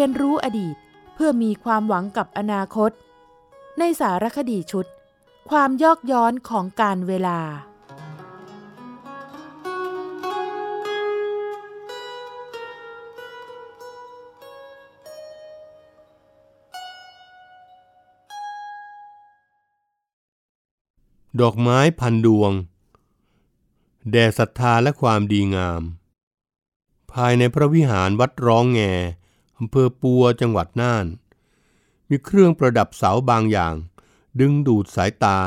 รียนรู้อดีตเพื่อมีความหวังกับอนาคต ในสารคดีชุด ความยอกย้อนของการเวลา ดอกไม้พันดวง แด่ศรัทธาและความดีงาม ภายในพระวิหารวัดร้องแง อำเภอปัวจังหวัดน่าน มีเครื่องประดับเสาบางอย่าง ดึงดูดสายตา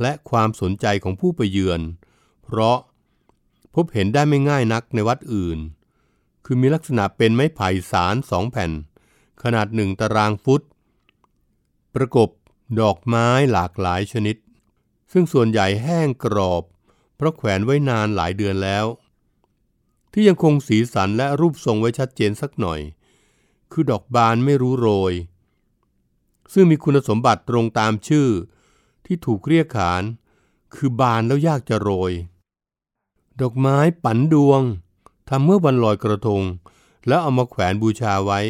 และความสนใจของผู้ไปเยือน เพราะพบเห็นได้ไม่ง่ายนักในวัดอื่น คือมีลักษณะเป็นไม้ไผ่สารสองแผ่น ขนาดหนึ่งตารางฟุต ประกบดอกไม้หลากหลายชนิด ซึ่งส่วนใหญ่แห้งกรอบ เพราะแขวนไว้นานหลายเดือนแล้ว ที่ยังคงสีสันและรูปทรงไว้ชัดเจนสักหน่อย คือดอกบานไม่รู้โรย ซึ่งมีคุณสมบัติตรงตามชื่อ ที่ถูกเรียกขาน คือบานแล้วยากจะโรย ดอกไม้ปันดวงทำเมื่อวันลอยกระทง แล้วเอามาแขวนบูชาไว้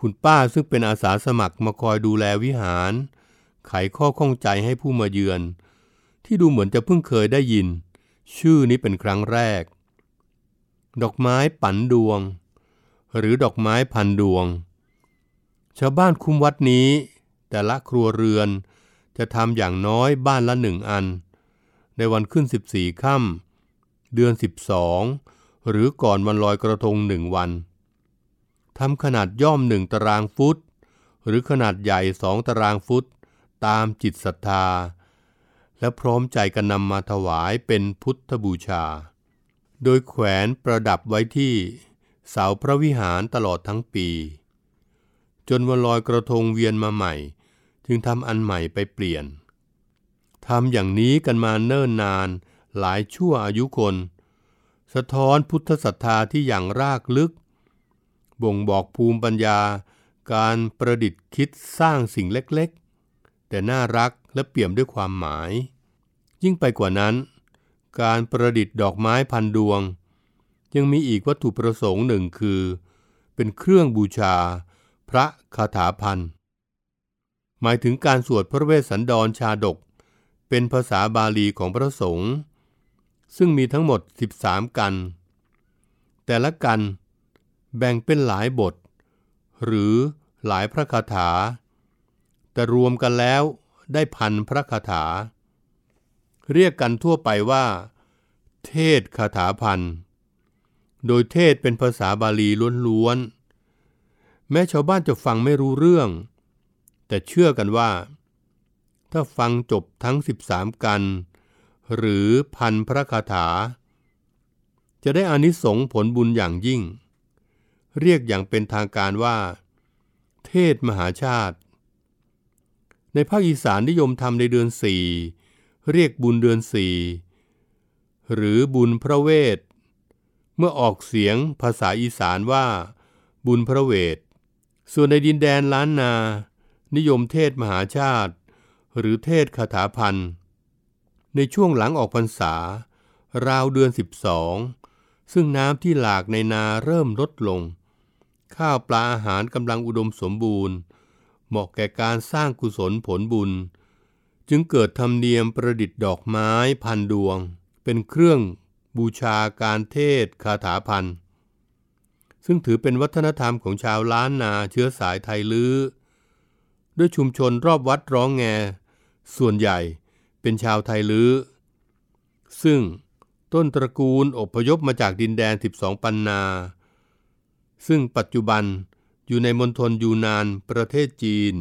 คุณป้าซึ่งเป็นอาสาสมัครมาคอยดูแลวิหาร ไขข้อข้องใจให้ผู้มาเยือน ที่ดูเหมือนจะเพิ่งเคยได้ยิน ชื่อนี้เป็นครั้งแรก ดอกไม้ปันดวง หรือดอกไม้พันดวง ชาวบ้านคุมวัดนี้ แต่ละครัวเรือนจะทำอย่างน้อยบ้านละหนึ่งอัน ในวันขึ้น 14ค่ำเดือน 12 หรือก่อนวันลอยกระทงหนึ่งวันทำขนาดย่อมหนึ่งตารางฟุต หรือขนาดใหญ่สองตารางฟุต ตามจิตศรัทธา และพร้อมใจกันนำมาถวายเป็นพุทธบูชา โดยแขวนประดับไว้ที่ เสาพระวิหารตลอดทั้งปี จนวันลอยกระทงเวียนมาใหม่ จึงทำอันใหม่ไปเปลี่ยนทำอย่างนี้กันมาเนิ่นนานหลายชั่วอายุคน สะท้อนพุทธศรัทธาที่อย่างรากลึก บ่งบอกภูมิปัญญา การประดิษฐ์คิดสร้างสิ่งเล็กๆ แต่น่ารักและเปี่ยมด้วยความหมาย ยิ่งไปกว่านั้น การประดิษฐ์ดอกไม้พันดวง ยังมีอีกวัตถุประสงค์หนึ่งคือ เป็นเครื่องบูชา พระคาถาพันธ์หมายถึงการสวดพระเวสสันดรชาดก เป็นภาษาบาลีของพระสงฆ์ซึ่งมีทั้งหมด 13 กัน แต่ละกันแบ่งเป็นหลายบท หรือหลายพระคาถา แต่รวมกันแล้วได้พันพระคาถา เรียกกันทั่วไปว่า เทศคาถาพันธ์ โดยเทศเป็นภาษาบาลีล้วนๆ แม้ชาวบ้านจะฟังไม่รู้เรื่อง แต่เชื่อกันว่า ถ้าฟังจบทั้ง 13 กัน หรือพันพระคาถา จะได้อานิสงส์ผลบุญอย่างยิ่ง เรียกอย่างเป็นทางการว่า เทศมหาชาติ ในภาคอีสานนิยมทำในเดือนสี่เรียกบุญเดือนสี่หรือบุญพระเวท เมื่อออกเสียงภาษาอีสานว่า บุญพระเวท ส่วนในดินแดนล้านนา นิยมเทศมหาชาติ หรือเทศคาถาพันธ์ในช่วงหลังออกพรรษา ราวเดือน 12 ซึ่งน้ำที่หลากในนาเริ่มลดลง ข้าวปลาอาหารกำลังอุดมสมบูรณ์ เหมาะแก่การสร้างกุศลผลบุญ จึงเกิดธรรมเนียมประดิษฐ์ดอกไม้พันดวง เป็นเครื่อง บูชาการเทศคาถาพันธ์ซึ่งถือเป็นวัฒนธรรมของชาวล้านนาเชื้อสายไทยลื้อ ด้วยชุมชนรอบวัดร้องแง ส่วนใหญ่เป็นชาวไทยลื้อ ซึ่งต้นตระกูลอพยพมาจากดินแดน 12 ปันนา ซึ่งปัจจุบันอยู่ในมณฑลยูนานประเทศจีน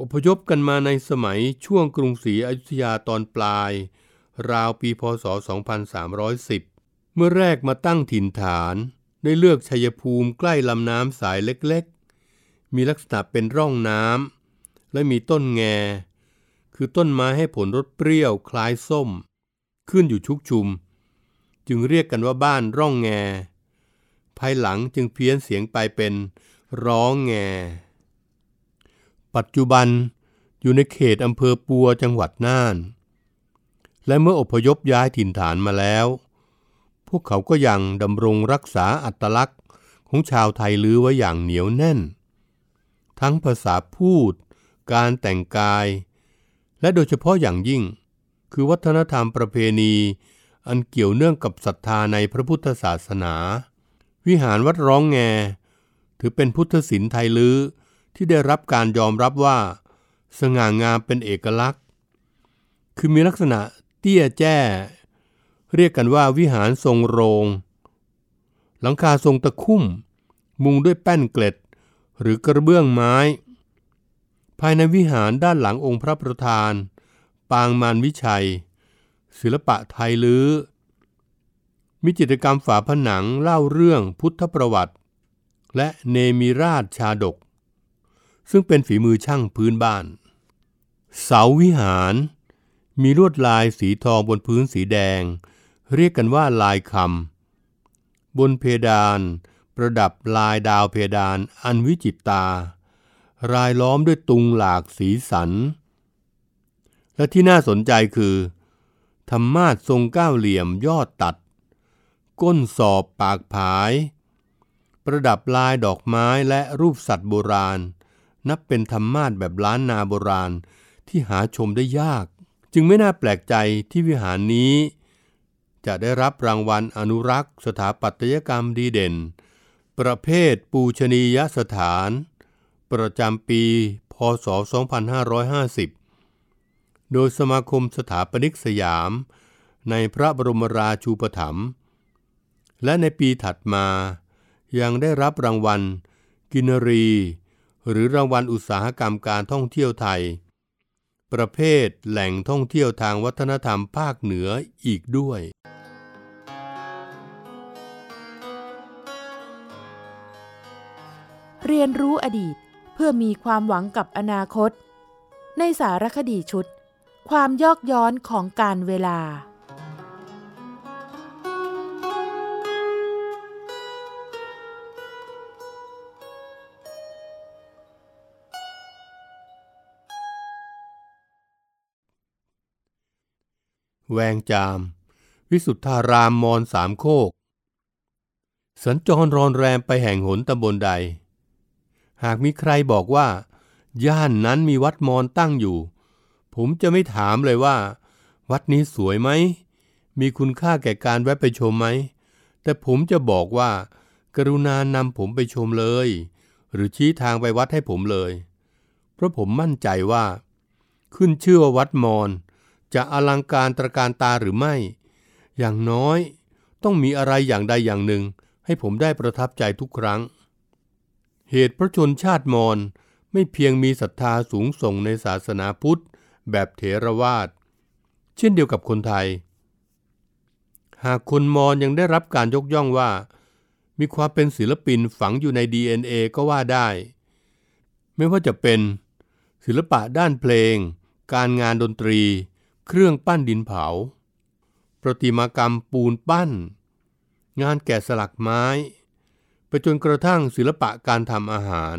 อพยพกันมาในสมัยช่วงกรุงศรีอยุธยาตอนปลาย ราวปีพศ 2310 เมื่อแรกมาตั้งถิ่นฐาน ได้เลือกชัยภูมิใกล้ลำน้ำสายเล็กๆ มีลักษณะเป็นร่องน้ำและมีต้นแง คือต้นไม้ให้ผลรสเปรี้ยวคล้ายส้ม ขึ้นอยู่ชุกชุม จึงเรียกกันว่าบ้านร่องแง ภายหลังจึงเพี้ยนเสียงไปเป็นร้องแง ปัจจุบันอยู่ในเขตอำเภอปัวจังหวัดน่าน และเมื่ออพยพย้ายถิ่นฐานมาแล้ว พวกเขาก็ยังดำรงรักษาอัตลักษณ์ของชาวไทยลื้อไว้อย่างเหนียวแน่น ทั้งภาษาพูด การแต่งกาย และโดยเฉพาะอย่างยิ่ง คือวัฒนธรรมประเพณี อันเกี่ยวเนื่องกับศรัทธาในพระพุทธศาสนา วิหารวัดร้องแง ถือเป็นพุทธศิลป์ไทยลื้อที่ได้รับการยอมรับว่า สง่างามเป็นเอกลักษณ์ คือมีลักษณะ เตี้ยแจ้ เรียกกันว่าวิหารทรงโรง หลังคาทรงตะคุ่ม มุงด้วยแป้นเกล็ด หรือกระเบื้องไม้ ภายในวิหารด้านหลังองค์พระประธาน ปางมารวิชัย ศิลปะไทยลื้อ มีจิตรกรรมฝาผนังเล่าเรื่องพุทธประวัติ และเนมิราชชาดก ซึ่งเป็นฝีมือช่างพื้นบ้าน เสาวิหาร มีลวดลายสีทองบนพื้นสีแดง เรียกกันว่าลายคำบนเพดาน ประดับลายดาวเพดานอันวิจิตตา รายล้อมด้วยตุงหลากสีสัน และที่น่าสนใจคือ ธรรมาสทรงก้าวเหลี่ยมยอดตัด ก้นสอบปากผาย ประดับลายดอกไม้และรูปสัตว์โบราณ นับเป็นธรรมาสแบบล้านนาโบราณที่หาชมได้ยาก จึงไม่น่าแปลกใจที่วิหารนี้ จะได้รับรางวัลอนุรักษ์ สถาปัตยกรรมดีเด่น ประเภทปูชนียสถาน ประจำปี พศ 2550 โดยสมาคมสถาปนิกสยาม ในพระบรมราชูปถัมภ์และในปีถัดมายังได้รับรางวัล กินรี หรือรางวัลอุตสาหกรรมการท่องเที่ยวไทย ประเภทแหล่งท่องเที่ยวทางวัฒนธรรมภาคเหนืออีกด้วย เรียนรู้อดีตเพื่อมีความหวังกับอนาคต ในสารคดีชุด ความยอกย้อนของการเวลา แวงจาม วิสุทธารามมอนสามโคก สัญจรรอนแรมไปแห่งหนตำบลใด หากมีใครบอกว่า ย่านนั้นมีวัดมอนตั้งอยู่ ผมจะไม่ถามเลยว่า วัดนี้สวยไหม มีคุณค่าแก่การแวะไปชมไหม แต่ผมจะบอกว่า กรุณานำผมไปชมเลย หรือชี้ทางไปวัดให้ผมเลย เพราะผมมั่นใจว่า ขึ้นชื่อว่าวัดมอน จะอลังการตระการตาหรือไม่ อย่างน้อยต้องมีอะไรอย่างใดอย่างหนึ่ง ให้ผมได้ประทับใจทุกครั้ง เหตุพระชนชาติมอญไม่เพียงมีศรัทธาสูงส่งในศาสนาพุทธ แบบเถรวาท เช่นเดียวกับคนไทย หากคนมอญยังได้รับการยกย่องว่า มีความเป็นศิลปินฝังอยู่ใน DNA ก็ว่าได้ ไม่ว่าจะเป็นศิลปะด้านเพลง การงานดนตรี เครื่องปั้นดินเผา ประติมากรรมปูนปั้น งานแกะสลักไม้ ไปจนกระทั่งศิลปะการทำอาหาร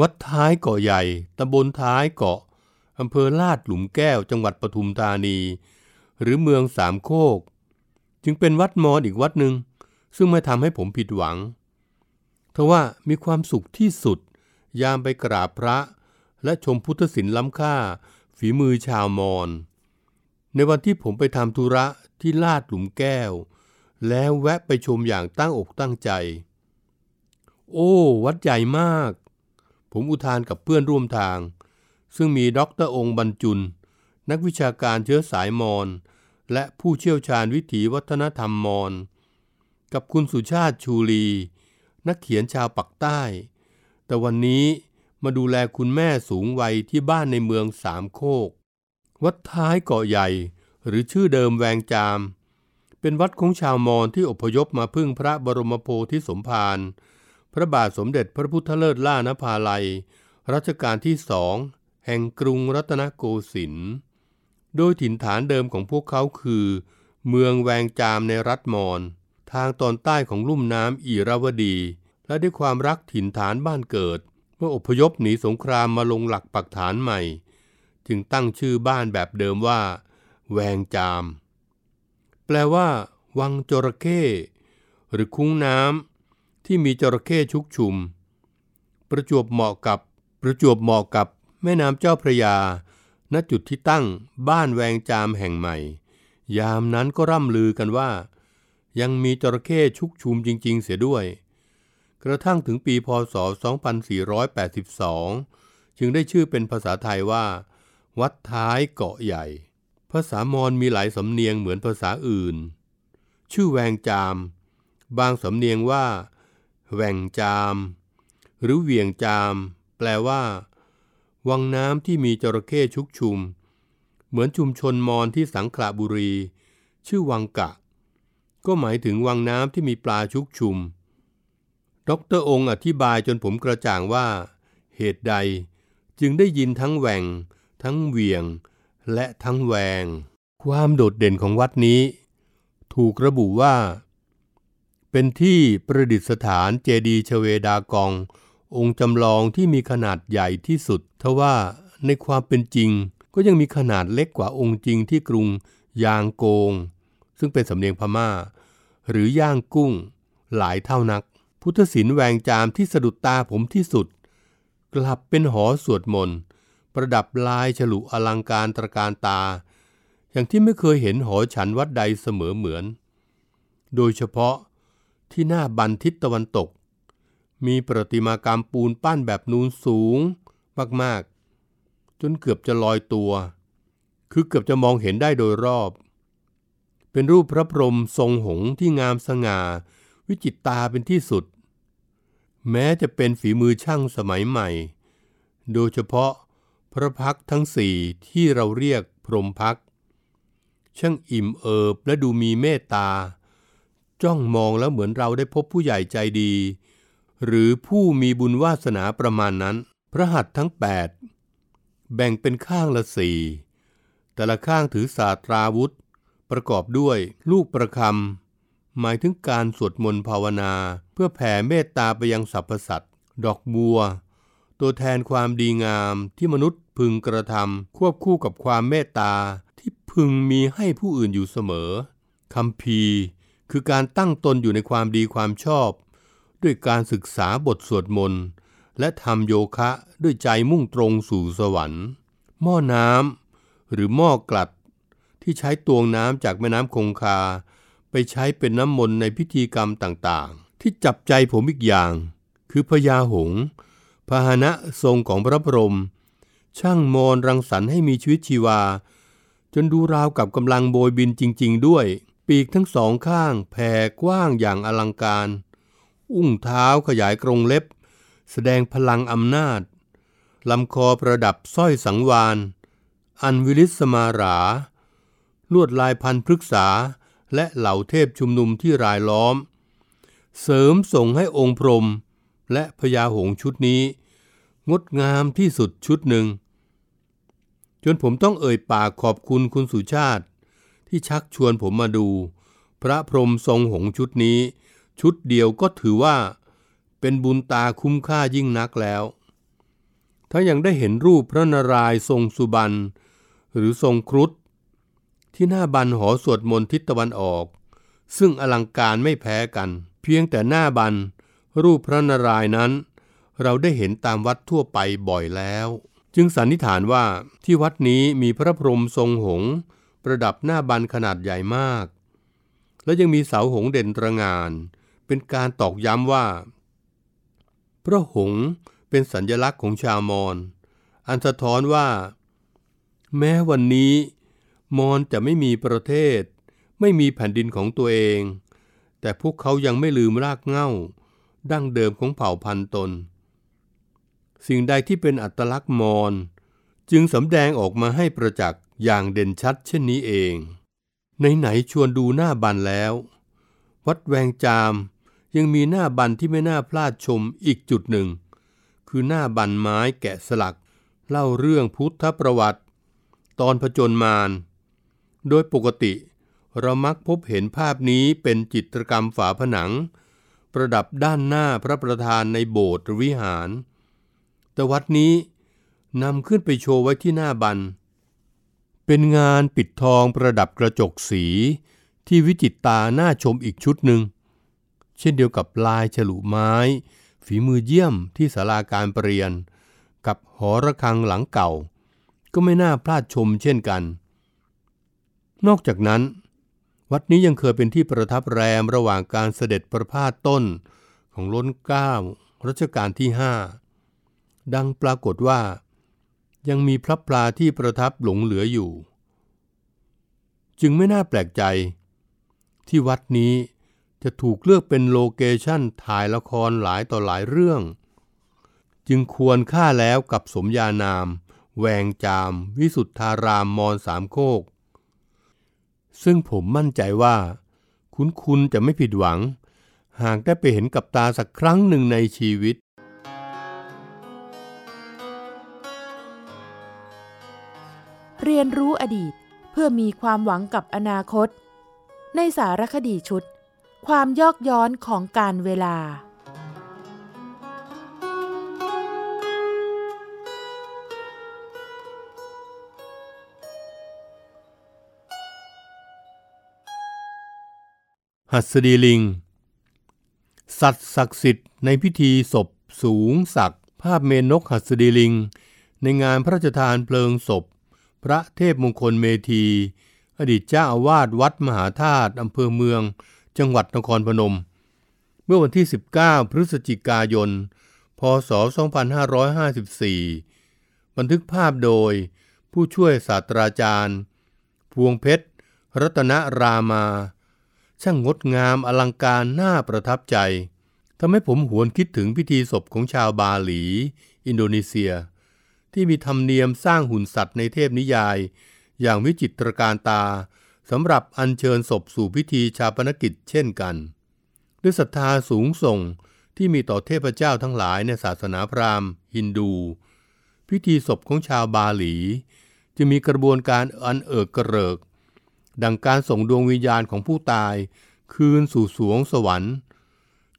วัดท้ายเกาะใหญ่ตำบลท้ายเกาะอำเภอลาดหลุมแก้วจังหวัดปทุมธานี หรือเมืองสามโคก จึงเป็นวัดมอญอีกวัดหนึ่ง ซึ่งไม่ทำให้ผมผิดหวังทว่ามีความสุขที่สุดยามไปกราบพระและชมพุทธศิลป์ล้ำค่า ฝีมือชาวมอญในวันที่ผมไปทำธุระที่ลาดหลุมแก้ว แล้วแวะไปชมอย่างตั้งอกตั้งใจ โอ้ วัดใหญ่มาก ผมอุทานกับเพื่อนร่วมทาง ซึ่งมีด็อกเตอร์องค์บรรจุลนักวิชาการเชื้อสายมอญและผู้เชี่ยวชาญวิถีวัฒนธรรมมอญกับคุณสุชาติชูลี นักเขียนชาวปักใต้ แต่วันนี้ มาดูแลคุณแม่สูงวัยที่บ้านในเมืองสามโคก วัดท้ายเกาะใหญ่ หรือชื่อเดิมแวงจาม เป็นวัดของชาวมอญที่อพยพมาพึ่งพระบรมโพธิสมภารพระบาทสมเด็จพระพุทธเลิศล่านภาลัย รัชกาลที่สองแห่งกรุงรัตนโกสินทร์โดยถิ่นฐานเดิมของพวกเขาคือ เมืองแวงจามในรัฐมอญทางตอนใต้ของลุ่มน้ำอีราวดี และด้วยความรักถิ่นฐานบ้านเกิด เมื่ออพยพหนีสงครามมาลงหลักปักฐานใหม่ จึงตั้งชื่อบ้านแบบเดิมว่า แวงจาม แปลว่า วังจระเข้หรือคุ้งน้ำที่มีจระเข้ชุกชุม ประจวบเหมาะกับประจวบเหมาะกับแม่น้ำเจ้าพระยา ณจุดที่ตั้งบ้านแวงจามแห่งใหม่ ยามนั้นก็ร่ำลือกันว่า ยังมีจระเข้ชุกชุมจริง ๆ เสียด้วย กระทั่งถึงปีพศ 2482 จึงได้ชื่อเป็นภาษาไทยว่า วัดท้ายเกาะใหญ่ ภาษามอญมีหลายสำเนียงเหมือนภาษาอื่น ชื่อแวงจาม บางสำเนียงว่าแหวงจาม หรือเวียงจาม แปลว่า วังน้ำที่มีจระเข้ชุกชุม เหมือนชุมชนมอญที่สังขละบุรี ชื่อวังกะ ก็หมายถึงวังน้ำที่มีปลาชุกชุม ดรองค์อธิบายจนผมกระจ่างว่า เหตุใดจึงได้ยินทั้งแหว่ง ทั้งเวียง และทั้งแวง ความโดดเด่นของวัดนี้ ถูกระบุว่า เป็นที่ประดิษฐานเจดีย์ชเวดากอง องค์จำลองที่มีขนาดใหญ่ที่สุดทว่าในความเป็นจริงก็ยังมีขนาดเล็กกว่าองค์จริงที่กรุงยางโกง ซึ่งเป็นสำเนียงพม่า หรือย่างกุ้งหลายเท่านัก พุทธศิลป์แหวงจามที่สะดุดตาผมที่สุด กลับเป็นหอสวดมนต์ประดับลายฉลุอลังการตระการตา อย่างที่ไม่เคยเห็นหอฉันวัดใดเสมอเหมือน โดยเฉพาะที่หน้าบันทิศตะวันตก มีประติมากรรมปูนปั้นแบบนูนสูงมากๆ จนเกือบจะลอยตัว คือเกือบจะมองเห็นได้โดยรอบ เป็นรูปพระพรหมทรงหงส์ที่งามสง่า วิจิตตาเป็นที่สุด แม้จะเป็นฝีมือช่างสมัยใหม่ โดยเฉพาะพระพักทั้งสี่ที่เราเรียกพรหมพัก ช่างอิ่มเอิบและดูมีเมตตา จ้องมองแล้วเหมือนเราได้พบผู้ใหญ่ใจดี หรือผู้มีบุญวาสนาประมาณนั้น พระหัตถ์ทั้งแปดแบ่งเป็นข้างละสี่แต่ละข้างถือศาสตราวุธ ประกอบด้วยลูกประคำ หมายถึงการสวดมนต์ภาวนา เพื่อแผ่เมตตาไปยังสรรพสัตว์ ดอกบัว ตัวแทนความดีงามที่มนุษย์พึงกระทำควบคู่กับความเมตตาที่พึงมีให้ผู้อื่นอยู่เสมอคำพีคือการตั้งตนอยู่ในความดีความชอบ ด้วยการศึกษาบทสวดมนต์ และทำโยคะด้วยใจมุ่งตรงสู่สวรรค์ หม้อน้ำหรือหม้อกลัด ที่ใช้ตวงน้ำจากแม่น้ำคงคา ไปใช้เป็นน้ำมนต์ในพิธีกรรมต่างๆ ที่จับใจผมอีกอย่าง คือพญาหงส์พาหนะทรงของพระพรหมช่างมอนรังสรรค์ให้มีชีวิตชีวา จนดูราวกับกำลังโบยบินจริง ๆ ด้วย ปีกทั้งสองข้างแผ่กว้างอย่างอลังการ อุ้งเท้าขยายกรงเล็บ แสดงพลังอำนาจลำคอประดับสร้อยสังวาน อันวิลิสมารา ลวดลายพันพฤกษา และเหล่าเทพชุมนุมที่รายล้อม เสริมส่งให้องค์พรมและพญาหงส์ชุดนี้ งดงามที่สุดชุดหนึ่ง จนผมต้องเอ่ยปากขอบคุณคุณสุชาติ ที่ชักชวนผมมาดู พระพรมทรงหงส์ชุดนี้ ชุดเดียวก็ถือว่า เป็นบุญตาคุ้มค่ายิ่งนักแล้วถ้ายังได้เห็นรูปพระนารายณ์ทรงสุบรรณหรือทรงครุฑ ที่หน้าบันหอสวดมนต์ทิศตะวันออก ซึ่งอลังการไม่แพ้กัน เพียงแต่หน้าบัน รูปพระนารายณ์นั้น เราได้เห็นตามวัดทั่วไปบ่อยแล้ว จึงสันนิษฐานว่าที่วัดนี้มีพระพรหมทรงหงส์ประดับหน้าบันขนาดใหญ่มาก และยังมีเสาหงส์เด่นตระงาน เป็นการตอกย้ำว่า พระหงส์เป็นสัญลักษณ์ของชาวมอญอันสะท้อนว่า แม้วันนี้ มอญจะไม่มีประเทศ ไม่มีแผ่นดินของตัวเอง แต่พวกเขายังไม่ลืมรากเหง้า ดั้งเดิมของเผ่าพันธุ์ตน สิ่งใดที่เป็นอัตลักษณ์มอญจึงสำแดงออกมาให้ประจักษ์อย่างเด่นชัดเช่นนี้เอง ไหนๆชวนดูหน้าบันแล้ว วัดแวงจามยังมีหน้าบันที่ไม่น่าพลาดชมอีกจุดหนึ่ง คือหน้าบันไม้แกะสลัก เล่าเรื่องพุทธประวัติ ตอนผจญมาร โดยปกติ เรามักพบเห็นภาพนี้เป็นจิตรกรรมฝาผนัง ประดับด้านหน้าพระประธานในโบสถ์วิหาร แต่วัดนี้นำขึ้นไปโชว์ไว้ที่หน้าบัน เป็นงานปิดทองประดับกระจกสีที่วิจิตตาหน่าชมอีกชุดหนึ่ง เช่นเดียวกับลายฉลุไม้ ฝีมือเยี่ยมที่ศาลาการประเรียน กับหอระฆังหลังเก่า ก็ไม่น่าพลาดชมเช่นกัน นอกจากนั้น วัดนี้ยังเคยเป็นที่ประทับแรมระหว่างการเสด็จประพาสต้นของล้นเก้ารัชกาลที่ห้าดังปรากฏว่า ยังมีพระปลาที่ประทับหลงเหลืออยู่ จึงไม่น่าแปลกใจ ที่วัดนี้จะถูกเลือกเป็นโลเคชั่นถ่ายละครหลายต่อหลายเรื่อง จึงควรค่าแล้วกับสมญานาม แวงจาม วิสุทธารามมอนสามโคก ซึ่งผมมั่นใจว่า คุณคุณจะไม่ผิดหวัง หากได้ไปเห็นกับตาสักครั้งหนึ่งในชีวิต เรียนรู้อดีตเพื่อมีความหวังกับอนาคต ในสารคดีชุด ความยอกย้อนของการเวลา หัสดีลิง สัตว์ศักดิ์สิทธิ์ในพิธีศพสูงศักดิ์ภาพเมนนกหัสดีลิง ในงานพระราชทานเพลิงศพ พระเทพมงคลเมธี อดีตเจ้าอาวาสวัดมหาธาตุอำเภอเมือง จังหวัดนครพนม เมื่อวันที่ 19 พฤศจิกายน พศ 2554 บันทึกภาพโดยผู้ช่วยศาสตราจารย์ พวงเพชร รัตนรามา ช่างงดงามอลังการน่าประทับใจทำให้ผมหวนคิดถึงพิธีศพของชาวบาหลี อินโดนีเซีย ที่มีธรรมเนียมสร้างหุ่นสัตว์ในเทพนิยาย อย่างวิจิตรการตาสำหรับอัญเชิญศพสู่พิธีชาปนกิจเช่นกัน ด้วยศรัทธาสูงส่งที่มีต่อเทพเจ้าทั้งหลายในศาสนาพราหมณ์ฮินดู พิธีศพของชาวบาหลี จะมีกระบวนการอันเอิกกระเริก ดังการส่งดวงวิญญาณของผู้ตาย คืนสู่สวงสวรรค์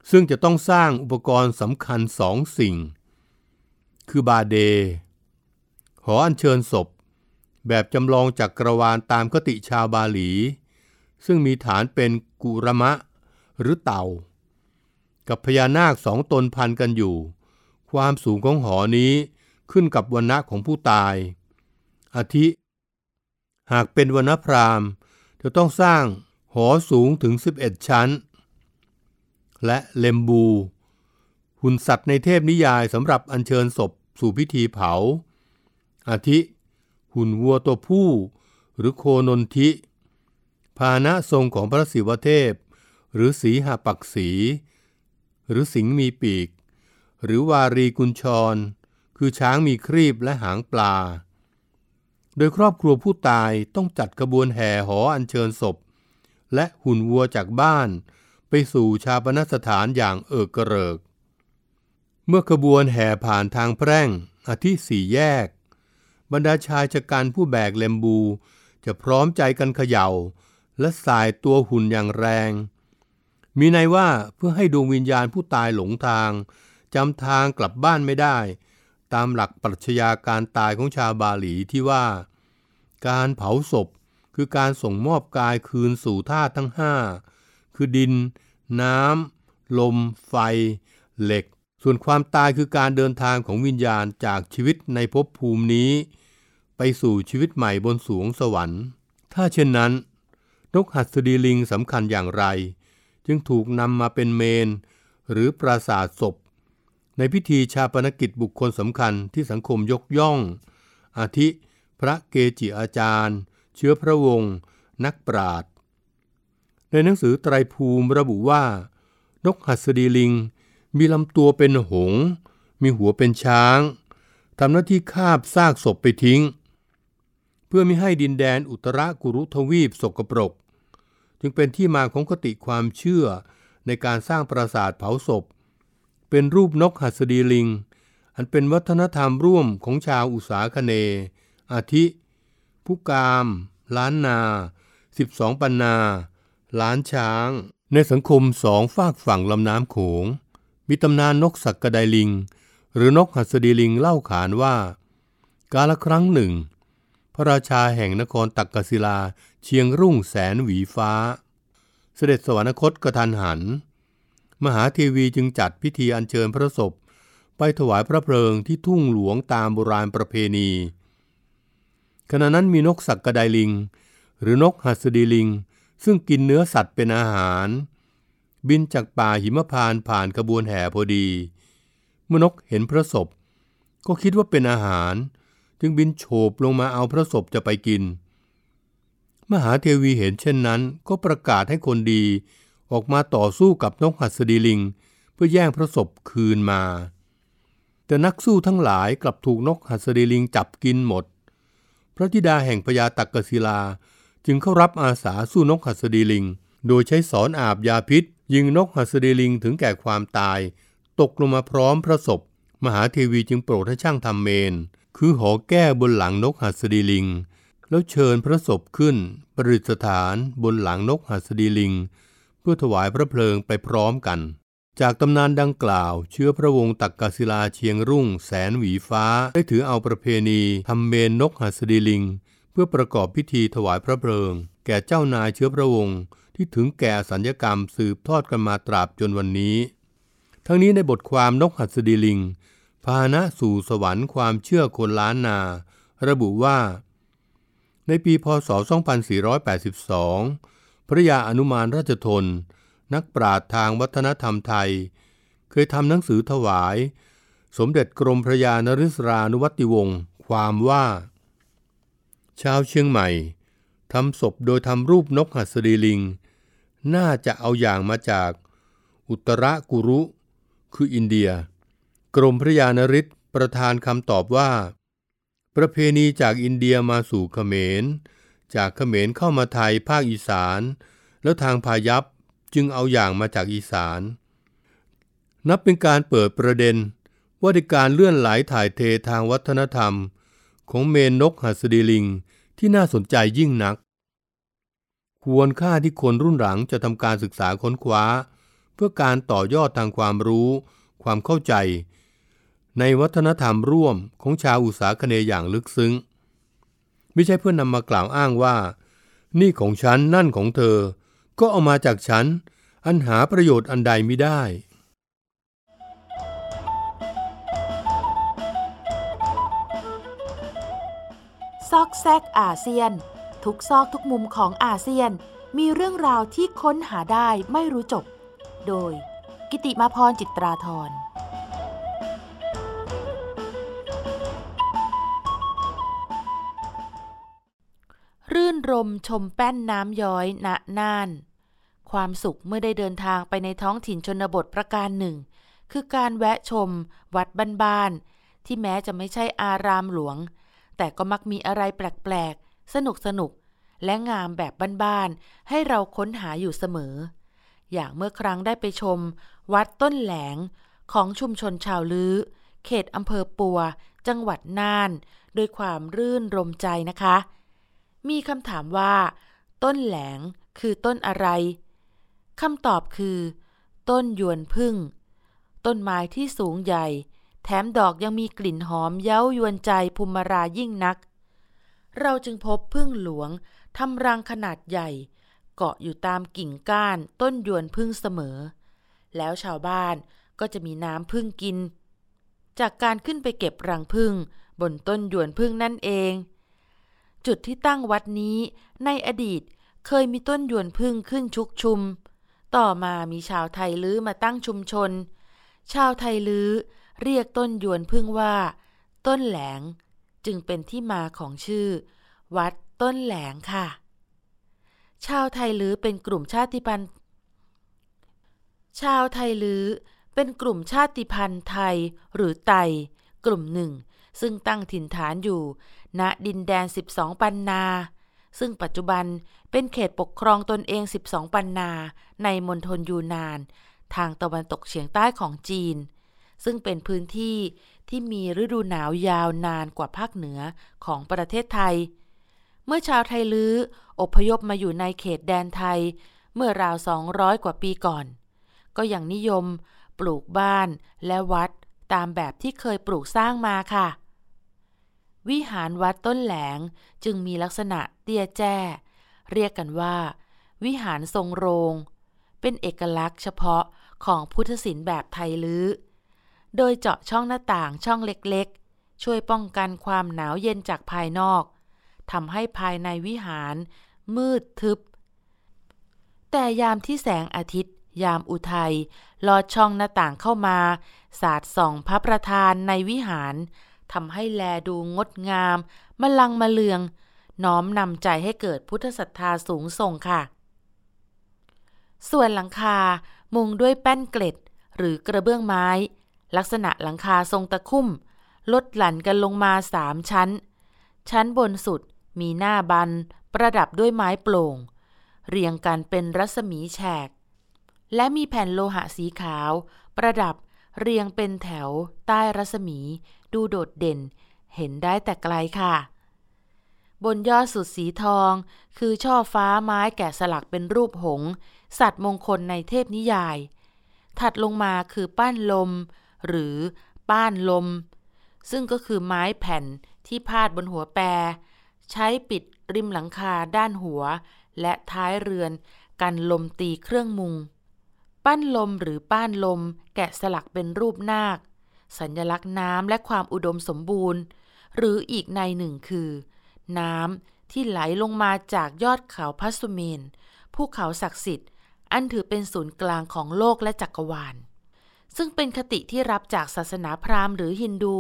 ซึ่งจะต้องสร้างอุปกรณ์สำคัญสองสิ่ง คือบาเด หออัญเชิญศพ แบบจำลองจากกรวาลตามคติชาวบาหลี ซึ่งมีฐานเป็นกุรมะหรือเต่า กับพญานาคสองตนพันกันอยู่ ความสูงของหอนี้ขึ้นกับวันณะของผู้ตายอาทิ หากเป็นวันณพราหมณ์ จะต้องสร้างหอสูงถึง 11 ชั้น และเลมบู หุ่นสัตว์ในเทพนิยายสำหรับอัญเชิญศพสู่พิธีเผา อาทิ หุ่นวัวตัวผู้ หรือโคนนทิพาหนะทรงของพระศิวเทพ หรือสีหปักษีหรือสิงมีปีก หรือวารีกุญชร คือช้างมีครีบและหางปลา โดยครอบครัวผู้ตายต้องจัดกระบวนแห่หออัญเชิญศพ และหุ่นวัวจากบ้าน ไปสู่ชาปนสถานอย่างเอิกกระเริก เมื่อขบวนแห่ผ่านทางแพร่งอาทิสี่แยก บรรดาชายชะกันผู้แบกเลมบู จะพร้อมใจกันเขย่า และสายตัวหุ่นอย่างแรง มีในว่าเพื่อให้ดวงวิญญาณผู้ตายหลงทางจำทางกลับบ้านไม่ได้ ตามหลักปรัชญาการตายของชาวบาหลีที่ว่า การเผาศพคือการส่งมอบกายคืนสู่ธาตุทั้งห้าคือดิน น้ำ ลม ไฟ เหล็ก ส่วนความตายคือการเดินทางของวิญญาณจากชีวิตในภพภูมินี้ ไปสู่ชีวิตใหม่บนสวงสวรรค์ ถ้าเช่นนั้น นกหัสดีลิงสำคัญอย่างไร จึงถูกนำมาเป็นเมน หรือปราสาทศพ ในพิธีชาปนกิจบุคคลสำคัญที่สังคมยกย่อง อาทิ พระเกจิอาจารย์ เชื้อพระวงศ์นักปราชญ์ในหนังสือไตรภูมิระบุว่า นกหัสดีลิง มีลำตัวเป็นหง มีหัวเป็นช้างทำหน้าที่คาบซากศพไปทิ้ง เพื่อไม่ให้ดินแดนอุตรากุรุทวีปสกปรก จึงเป็นที่มาของคติความเชื่อในการสร้างปราสาทเผาศพ เป็นรูปนกหัสดีลิง อันเป็นวัฒนธรรมร่วมของชาวอุษาคเน อาทิ ผู้กาม ล้านนา 12 ปันนา ล้านช้าง ในสังคมสองฝากฝั่งลำน้ำโขง มีตำนานนกสักกระไดลิง หรือนกหัสดีลิงเล่าขานว่า กาลครั้งหนึ่ง พระราชาแห่งนครตักกศิลาเชียงรุ่งแสนหวีฟ้า เสด็จสวรรคตกระทันหัน มหาเทวีจึงจัดพิธีอัญเชิญพระศพ ไปถวายพระเพลิงที่ทุ่งหลวงตามโบราณประเพณี ขณะนั้นมีนกสักกระไดลิง หรือนกหัสดีลิง ซึ่งกินเนื้อสัตว์เป็นอาหาร บินจากป่าหิมพานผ่านขบวนแห่พอดี เมื่อนกเห็นพระศพ ก็คิดว่าเป็นอาหาร จึงบินโฉบลงมาเอาพระศพจะไปกิน มหาเทวีเห็นเช่นนั้นก็ประกาศให้คนดี ออกมาต่อสู้กับนกหัสดีลิง เพื่อแย่งพระศพคืนมา แต่นักสู้ทั้งหลายกลับถูกนกหัสดีลิงจับกินหมด พระธิดาแห่งพญาตักกศิลาจึงเข้ารับอาสาสู้นกหัสดีลิง โดยใช้สอนอาบยาพิษ ยิงนกหัสดีลิงถึงแก่ความตาย ตกลงมาพร้อมพระศพ มหาเทวีจึงโปรดให้ช่างทำเมน คือหอแก้บนหลังนกหัสดีลิง แล้วเชิญพระศพขึ้น ประดิษฐานบนหลังนกหัสดีลิง พื่อถวายพระเพลิงไปพร้อมกัน จากตำนานดังกล่าว เชื้อพระวงศ์ตักกศิลาเชียงรุ่ง แสนหวีฟ้า ได้ถือเอาประเพณีทำเมนนกหัสดีลิง เพื่อประกอบพิธีถวายพระเพลิง แก่เจ้านายเชื้อพระวงศ์ที่ถึงแก่สัญญกรรมสืบทอดกันมาตราบจนวันนี้ ทั้งนี้ในบทความนกหัสดีลิงพาหนะสู่สวรรค์ความเชื่อคนล้านนา ระบุว่า ในปีพศ 2482 พระยาอนุมานราชทน นักปราชญ์ทางวัฒนธรรมไทย เคยทำหนังสือถวาย สมเด็จกรมพระยานริศรานุวัติวงศ์ความว่า ชาวเชียงใหม่ทำศพโดยทำรูปนกหัสดีลิง น่าจะเอาอย่างมาจาก อุตรกุรุ คืออินเดีย กรมพระยานริศประธานคำตอบว่า ประเพณีจากอินเดียมาสู่เขมร จากเขมรเข้ามาไทยภาคอีสาน แล้วทางพายัพจึงเอาอย่างมาจากอีสาน นับเป็นการเปิดประเด็นว่าในการเลื่อนไหลถ่ายเททางวัฒนธรรม ของเมนนกหัสดีลิงที่น่าสนใจยิ่งนัก ควรค่าที่คนรุ่นหลังจะทำการศึกษาค้นคว้า เพื่อการต่อยอดทางความรู้ ความเข้าใจ ในวัฒนธรรมร่วมของชาวอุตสาคเนยอย่างลึกซึ้ง ไม่ใช่เพื่อนนำมากล่าวอ้างว่า นี่ของฉันนั่นของเธอ ก็เอามาจากฉัน อันหาประโยชน์อันใดไม่ได้ ซอกแซกอาเซียน ทุกซอกทุกมุมของอาเซียนมีเรื่องราวที่ค้นหาได้ไม่รู้จบ โดย กิติมาพรจิตราธร รมชมแป้นน้ำย้อยณน่าน ความสุขเมื่อได้เดินทางไปในท้องถิ่นชนบทประการหนึ่ง คือการแวะชม วัดบ้านๆที่แม้จะไม่ใช่อารามหลวง แต่ก็มักมีอะไรแปลกๆ สนุกสนุกและงามแบบบ้านๆ ให้เราค้นหาอยู่เสมอ อย่างเมื่อครั้งได้ไปชม วัดต้นแหลงของชุมชนชาวลื้อ เขตอำเภอปัว จังหวัดน่านด้วยความรื่นรมใจนะคะ มีคำถามว่า ต้นแหลงคือต้นอะไรคำตอบคือ ต้นยวนพึ่ง ต้นไม้ที่สูงใหญ่ แถมดอกยังมีกลิ่นหอมเย้ายวนใจภูมิรายิ่งนัก เราจึงพบพึ่งหลวงทำรังขนาดใหญ่ เกาะอยู่ตามกิ่งก้านต้นยวนพึ่งเสมอ แล้วชาวบ้านก็จะมีน้ำพึ่งกิน จากการขึ้นไปเก็บรังพึ่งบนต้นยวนพึ่งนั่นเอง จุดที่ตั้งวัดนี้ในอดีตเคยมีต้นยวนพึ่งขึ้นชุกชุม ต่อมามีชาวไทยลื้อมาตั้งชุมชน ชาวไทยลื้อเรียกต้นยวนพึ่งว่า ต้นแหลง จึงเป็นที่มาของชื่อ วัดต้นแหลงค่ะ ชาวไทยลื้อเป็นกลุ่มชาติพันธุ์ ชาวไทยลื้อเป็นกลุ่มชาติพันธุ์ไทยหรือไต กลุ่มหนึ่ง ซึ่งตั้งถิ่นฐานอยู่ ณดินแดน 12 ปันนา ซึ่งปัจจุบันเป็นเขตปกครองตนเอง 12 ปันนา ในมณฑลยูนาน ทางตะวันตกเฉียงใต้ของจีน ซึ่งเป็นพื้นที่ที่มีฤดูหนาวยาวนานกว่าภาคเหนือของประเทศไทย เมื่อชาวไทยลื้ออพยพมาอยู่ในเขตแดนไทย เมื่อราว 200 กว่าปีก่อน ก็ยังนิยมปลูกบ้านและวัดตามแบบที่เคยปลูกสร้างมาค่ะ วิหารวัดต้นแหลงจึงมีลักษณะเตี้ยแจ้ เรียกกันว่า วิหารทรงโรง เป็นเอกลักษณ์เฉพาะของพุทธศิลป์แบบไทยลื้อ โดยเจาะช่องหน้าต่างช่องเล็กๆ ช่วยป้องกันความหนาวเย็นจากภายนอกทำให้ภายในวิหาร มืดทึบ แต่ยามที่แสงอาทิตย์ ยามอุทัยลอดช่องหน้าต่างเข้ามา สาดส่องพระประธานในวิหาร ทำให้แลดูงดงามมลังมาเลือง น้อมนำใจให้เกิดพุทธศรัทธาสูงส่งค่ะ ส่วนหลังคามุงด้วยแป้นเกล็ด หรือกระเบื้องไม้ ลักษณะหลังคาทรงตะคุ่ม ลดหลั่นกันลงมาสามชั้น ชั้นบนสุดมีหน้าบัน ประดับด้วยไม้โปร่ง เรียงกันเป็นรัศมีแฉก และมีแผ่นโลหะสีขาว ประดับ เรียงเป็นแถวใต้รัศมี ดูโดดเด่น เห็นได้แต่ไกลค่ะ บนยอดสุดสีทอง คือช่อฟ้าไม้แกะสลักเป็นรูปหง สัตว์มงคลในเทพนิยาย ถัดลงมาคือป้านลม หรือป้านลม ซึ่งก็คือไม้แผ่นที่พาดบนหัวแปร ใช้ปิดริมหลังคาด้านหัว และท้ายเรือน กันลมตีเครื่องมุง ปั้นลมหรือป้านลม แกะสลักเป็นรูปนาค สัญลักษณ์น้ำและความอุดมสมบูรณ์ หรืออีกในหนึ่งคือ น้ำที่ไหลลงมาจากยอดเขาพัสุเมนภูเขาศักดิ์สิทธิ์ อันถือเป็นศูนย์กลางของโลกและจักรวาล ซึ่งเป็นคติที่รับจากศาสนาพราหมณ์หรือฮินดู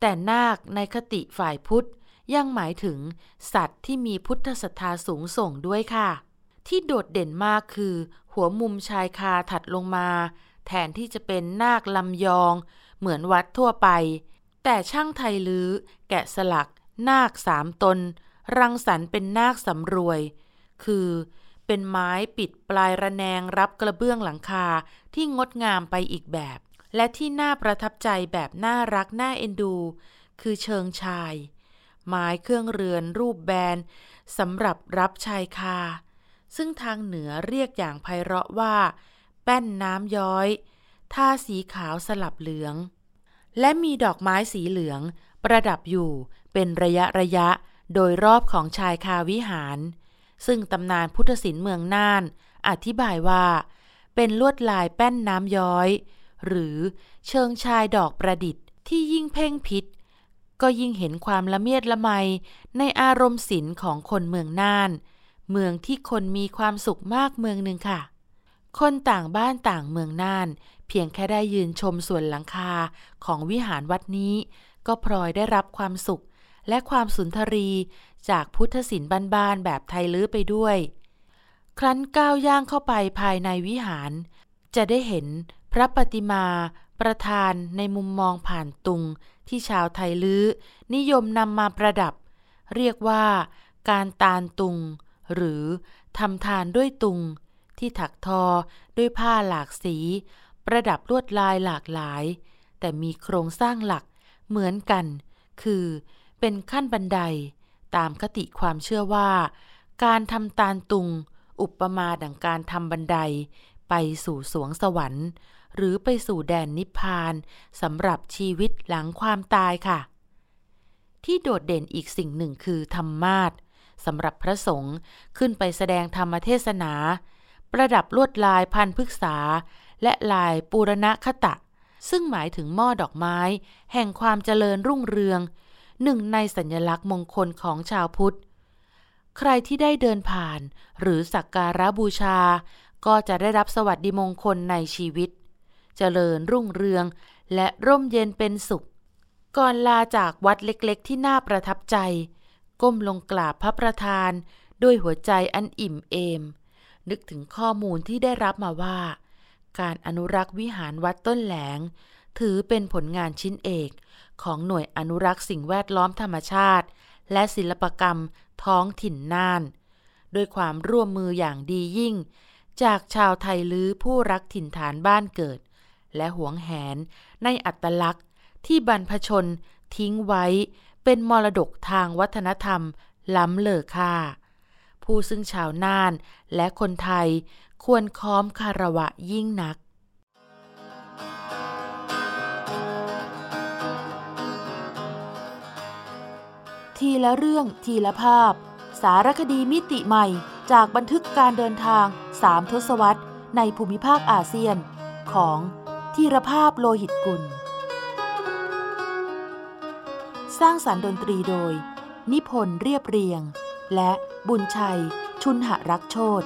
แต่นาคในคติฝ่ายพุทธยังหมายถึงสัตว์ที่มีพุทธศรัทธาสูงส่งด้วยค่ะ ที่โดดเด่นมากคือ หัวมุมชายคาถัดลงมา แทนที่จะเป็นนาคลำยอง เหมือนวัดทั่วไป แต่ช่างไทยลื้อ แกะสลัก นาคสามตน รังสรรค์เป็นนาคสำรวย คือเป็นไม้ปิดปลายระแนงรับกระเบื้องหลังคาที่งดงามไปอีกแบบ และที่น่าประทับใจแบบน่ารักน่าเอ็นดู คือเชิงชาย ไม้เครื่องเรือนรูปแบนสำหรับรับชายคา ซึ่งทางเหนือเรียกอย่างไพเราะว่า แป้นน้ำย้อยท่าสีขาวสลับเหลือง และมีดอกไม้สีเหลืองประดับอยู่เป็นระยะระยะโดยรอบของชายคาวิหาร ซึ่งตำนานพุทธศิลป์เมืองน่าน อธิบายว่า เป็นลวดลายแป้นน้ำย้อย หรือเชิงชายดอกประดิษฐ์ที่ยิ่งเพ่งพิษ ก็ยิ่งเห็นความละเมียดละไมในอารมณ์ศิลป์ของคนเมืองน่าน เมืองที่คนมีความสุขมากเมืองหนึ่งค่ะ คนต่างบ้านต่างเมืองน่าน เพียงแค่ได้ยืนชมส่วนหลังคาของวิหารวัดนี้ ก็พลอยได้รับความสุข และความสุนทรีจากพุทธศิลป์บ้านๆแบบไทยลื้อไปด้วย ครั้นก้าวย่างเข้าไปภายในวิหาร จะได้เห็นพระปฏิมาประธานในมุมมองผ่านตุงที่ชาวไทยลื้อนิยมนำมาประดับ เรียกว่าการตาลตุง หรือทำทานด้วยตุง ที่ถักทอด้วยผ้าหลากสี ประดับลวดลายหลากหลาย แต่มีโครงสร้างหลักเหมือนกัน คือเป็นขั้นบันได ตามคติความเชื่อว่า การทำตาลตุง อุปมาดังการทำบันได ไปสู่สวงสวรรค์ หรือไปสู่แดนนิพพานสำหรับชีวิตหลังความตายค่ะ ที่โดดเด่นอีกสิ่งหนึ่งคือธรรมาส สำหรับพระสงฆ์ขึ้นไปแสดงธรรมเทศนา ประดับลวดลายพันพฤกษา และลายปูรณะคตะ ซึ่งหมายถึงหม้อดอกไม้ แห่งความเจริญรุ่งเรือง หนึ่งในสัญลักษณ์มงคลของชาวพุทธ ใครที่ได้เดินผ่าน หรือสักการะบูชา ก็จะได้รับสวัสดิมงคลในชีวิต เจริญรุ่งเรือง และร่มเย็นเป็นสุขก่อนลาจากวัดเล็กๆ ที่น่าประทับใจ ก้มลงกราบพระประธาน ด้วยหัวใจอันอิ่มเอม นึกถึงข้อมูลที่ได้รับมาว่า การอนุรักษ์วิหารวัดต้นแหลง ถือเป็นผลงานชิ้นเอกของหน่วยอนุรักษ์สิ่งแวดล้อมธรรมชาติ และศิลปกรรมท้องถิ่นน่าน ด้วยความร่วมมืออย่างดียิ่ง จากชาวไทยลื้อผู้รักถิ่นฐานบ้านเกิด และหวงแหนในอัตลักษณ์ที่บรรพชนทิ้งไว้ เป็นมรดกทางวัฒนธรรม ล้ำเลอค่า ผู้ซึ่งชาวน่านและคนไทยควรค้อมคารวะยิ่งนักทีละเรื่องทีละภาพ สารคดีมิติใหม่จากบันทึกการเดินทางสามทศวรรษในภูมิภาคอาเซียน ของธีรภาพโลหิตกุล สร้างสารรค์ดนตรีโดย นิพนธ์เรียบเรียง และบุญชัย ชุนหรักโชต